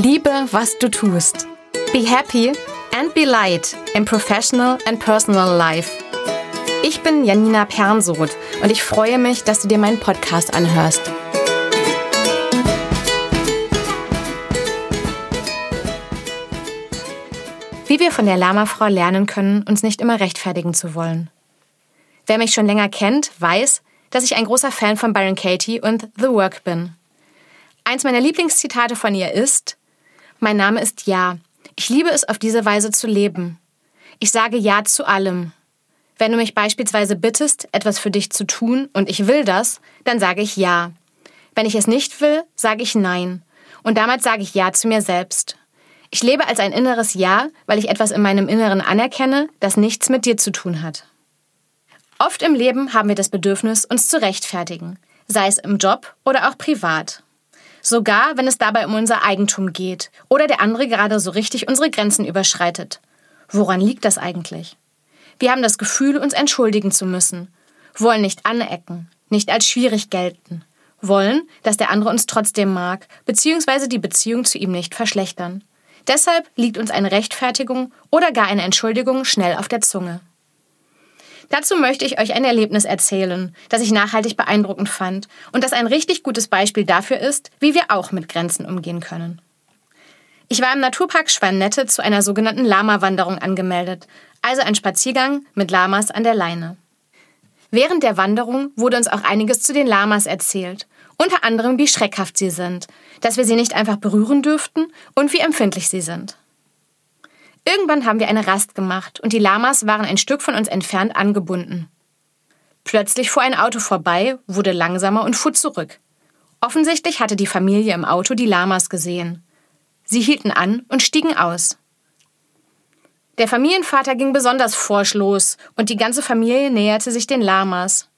Liebe, was du tust. Be happy and be light in professional and personal life. Ich bin Janina Pernsoth und ich freue mich, dass du dir meinen Podcast anhörst. Wie wir von der Lama-Frau lernen können, uns nicht immer rechtfertigen zu wollen. Wer mich schon länger kennt, weiß, dass ich ein großer Fan von Byron Katie und The Work bin. Eins meiner Lieblingszitate von ihr ist, mein Name ist Ja. Ich liebe es, auf diese Weise zu leben. Ich sage Ja zu allem. Wenn du mich beispielsweise bittest, etwas für dich zu tun und ich will das, dann sage ich Ja. Wenn ich es nicht will, sage ich Nein. Und damit sage ich Ja zu mir selbst. Ich lebe als ein inneres Ja, weil ich etwas in meinem Inneren anerkenne, das nichts mit dir zu tun hat. Oft im Leben haben wir das Bedürfnis, uns zu rechtfertigen, sei es im Job oder auch privat. Sogar wenn es dabei um unser Eigentum geht oder der andere gerade so richtig unsere Grenzen überschreitet. Woran liegt das eigentlich? Wir haben das Gefühl, uns entschuldigen zu müssen, wollen nicht anecken, nicht als schwierig gelten, wollen, dass der andere uns trotzdem mag, beziehungsweise die Beziehung zu ihm nicht verschlechtern. Deshalb liegt uns eine Rechtfertigung oder gar eine Entschuldigung schnell auf der Zunge. Dazu möchte ich euch ein Erlebnis erzählen, das ich nachhaltig beeindruckend fand und das ein richtig gutes Beispiel dafür ist, wie wir auch mit Grenzen umgehen können. Ich war im Naturpark Schwannette zu einer sogenannten Lama-Wanderung angemeldet, also ein Spaziergang mit Lamas an der Leine. Während der Wanderung wurde uns auch einiges zu den Lamas erzählt, unter anderem wie schreckhaft sie sind, dass wir sie nicht einfach berühren dürften und wie empfindlich sie sind. Irgendwann haben wir eine Rast gemacht und die Lamas waren ein Stück von uns entfernt angebunden. Plötzlich fuhr ein Auto vorbei, wurde langsamer und fuhr zurück. Offensichtlich hatte die Familie im Auto die Lamas gesehen. Sie hielten an und stiegen aus. Der Familienvater ging besonders forsch los und die ganze Familie näherte sich den Lamas.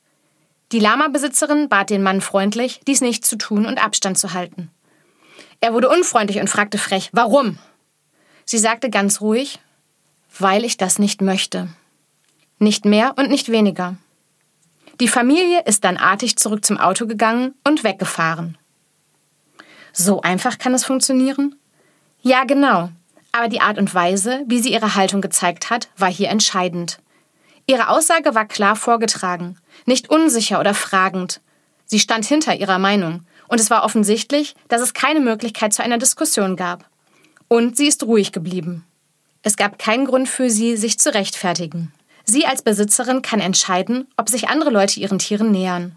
Die Lama-Besitzerin bat den Mann freundlich, dies nicht zu tun und Abstand zu halten. Er wurde unfreundlich und fragte frech, warum? Sie sagte ganz ruhig, weil ich das nicht möchte. Nicht mehr und nicht weniger. Die Familie ist dann artig zurück zum Auto gegangen und weggefahren. So einfach kann es funktionieren? Ja, genau. Aber die Art und Weise, wie sie ihre Haltung gezeigt hat, war hier entscheidend. Ihre Aussage war klar vorgetragen, nicht unsicher oder fragend. Sie stand hinter ihrer Meinung, und es war offensichtlich, dass es keine Möglichkeit zu einer Diskussion gab. Und sie ist ruhig geblieben. Es gab keinen Grund für sie, sich zu rechtfertigen. Sie als Besitzerin kann entscheiden, ob sich andere Leute ihren Tieren nähern.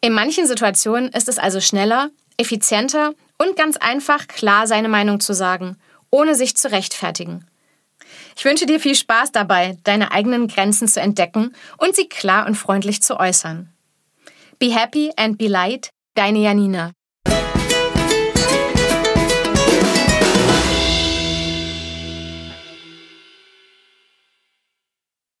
In manchen Situationen ist es also schneller, effizienter und ganz einfach klar seine Meinung zu sagen, ohne sich zu rechtfertigen. Ich wünsche dir viel Spaß dabei, deine eigenen Grenzen zu entdecken und sie klar und freundlich zu äußern. Be happy and be light, deine Janina.